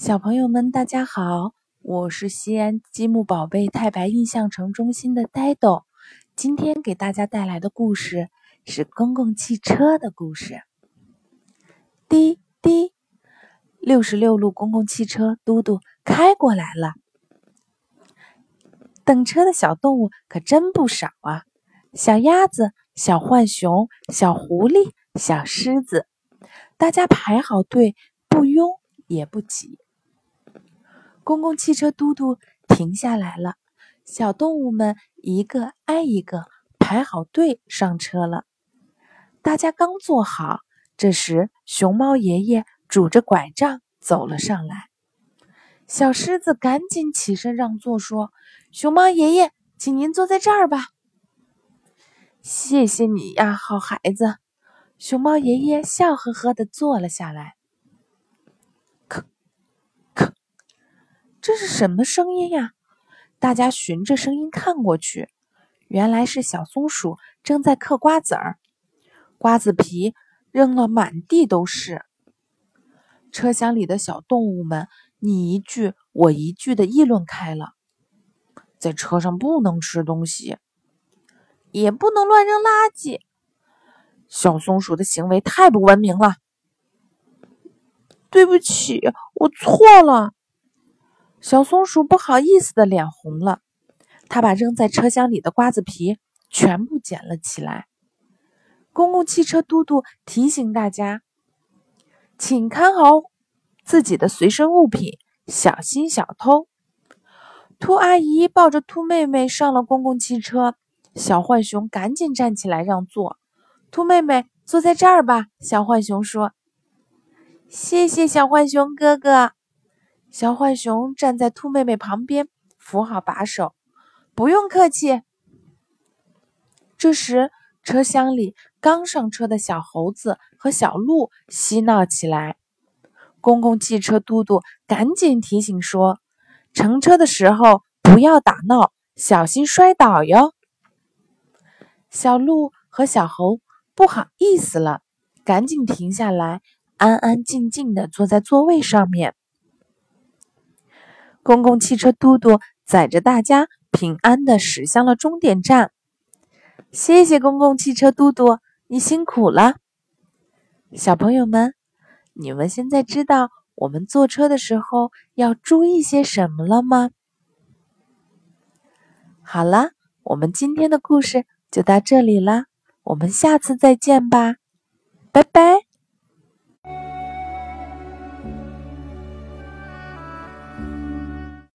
小朋友们，大家好！我是西安积木宝贝太白印象城中心的呆豆。今天给大家带来的故事是公共汽车的故事。滴滴，六十六路公共汽车嘟嘟开过来了。等车的小动物可真不少啊！小鸭子、小浣熊、小狐狸、小狮子，大家排好队，不拥也不挤。公共汽车嘟嘟停下来了，小动物们一个挨一个排好队上车了。大家刚坐好，这时熊猫爷爷拄着拐杖走了上来。小狮子赶紧起身让座，说：“熊猫爷爷，请您坐在这儿吧。”谢谢你呀，好孩子。熊猫爷爷笑呵呵的坐了下来。这是什么声音呀？大家循着声音看过去，原来是小松鼠正在嗑瓜子儿，瓜子皮扔了满地都是。车厢里的小动物们你一句我一句的议论开了：在车上不能吃东西，也不能乱扔垃圾。小松鼠的行为太不文明了。对不起，我错了。小松鼠不好意思的脸红了，它把扔在车厢里的瓜子皮全部捡了起来。公共汽车嘟嘟提醒大家，请看好自己的随身物品，小心小偷。兔阿姨抱着兔妹妹上了公共汽车，小浣熊赶紧站起来让座。兔妹妹坐在这儿吧，小浣熊说：“谢谢小浣熊哥哥。”小浣熊站在兔妹妹旁边，扶好把手。不用客气。这时，车厢里刚上车的小猴子和小鹿嬉闹起来。公共汽车嘟嘟赶紧提醒说：“乘车的时候不要打闹，小心摔倒哟。”小鹿和小猴不好意思了，赶紧停下来，安安静静的坐在座位上面。公共汽车嘟嘟载着大家平安的驶向了终点站。谢谢公共汽车嘟嘟，你辛苦了。小朋友们，你们现在知道我们坐车的时候要注意些什么了吗？好了，我们今天的故事就到这里啦，我们下次再见吧，拜拜。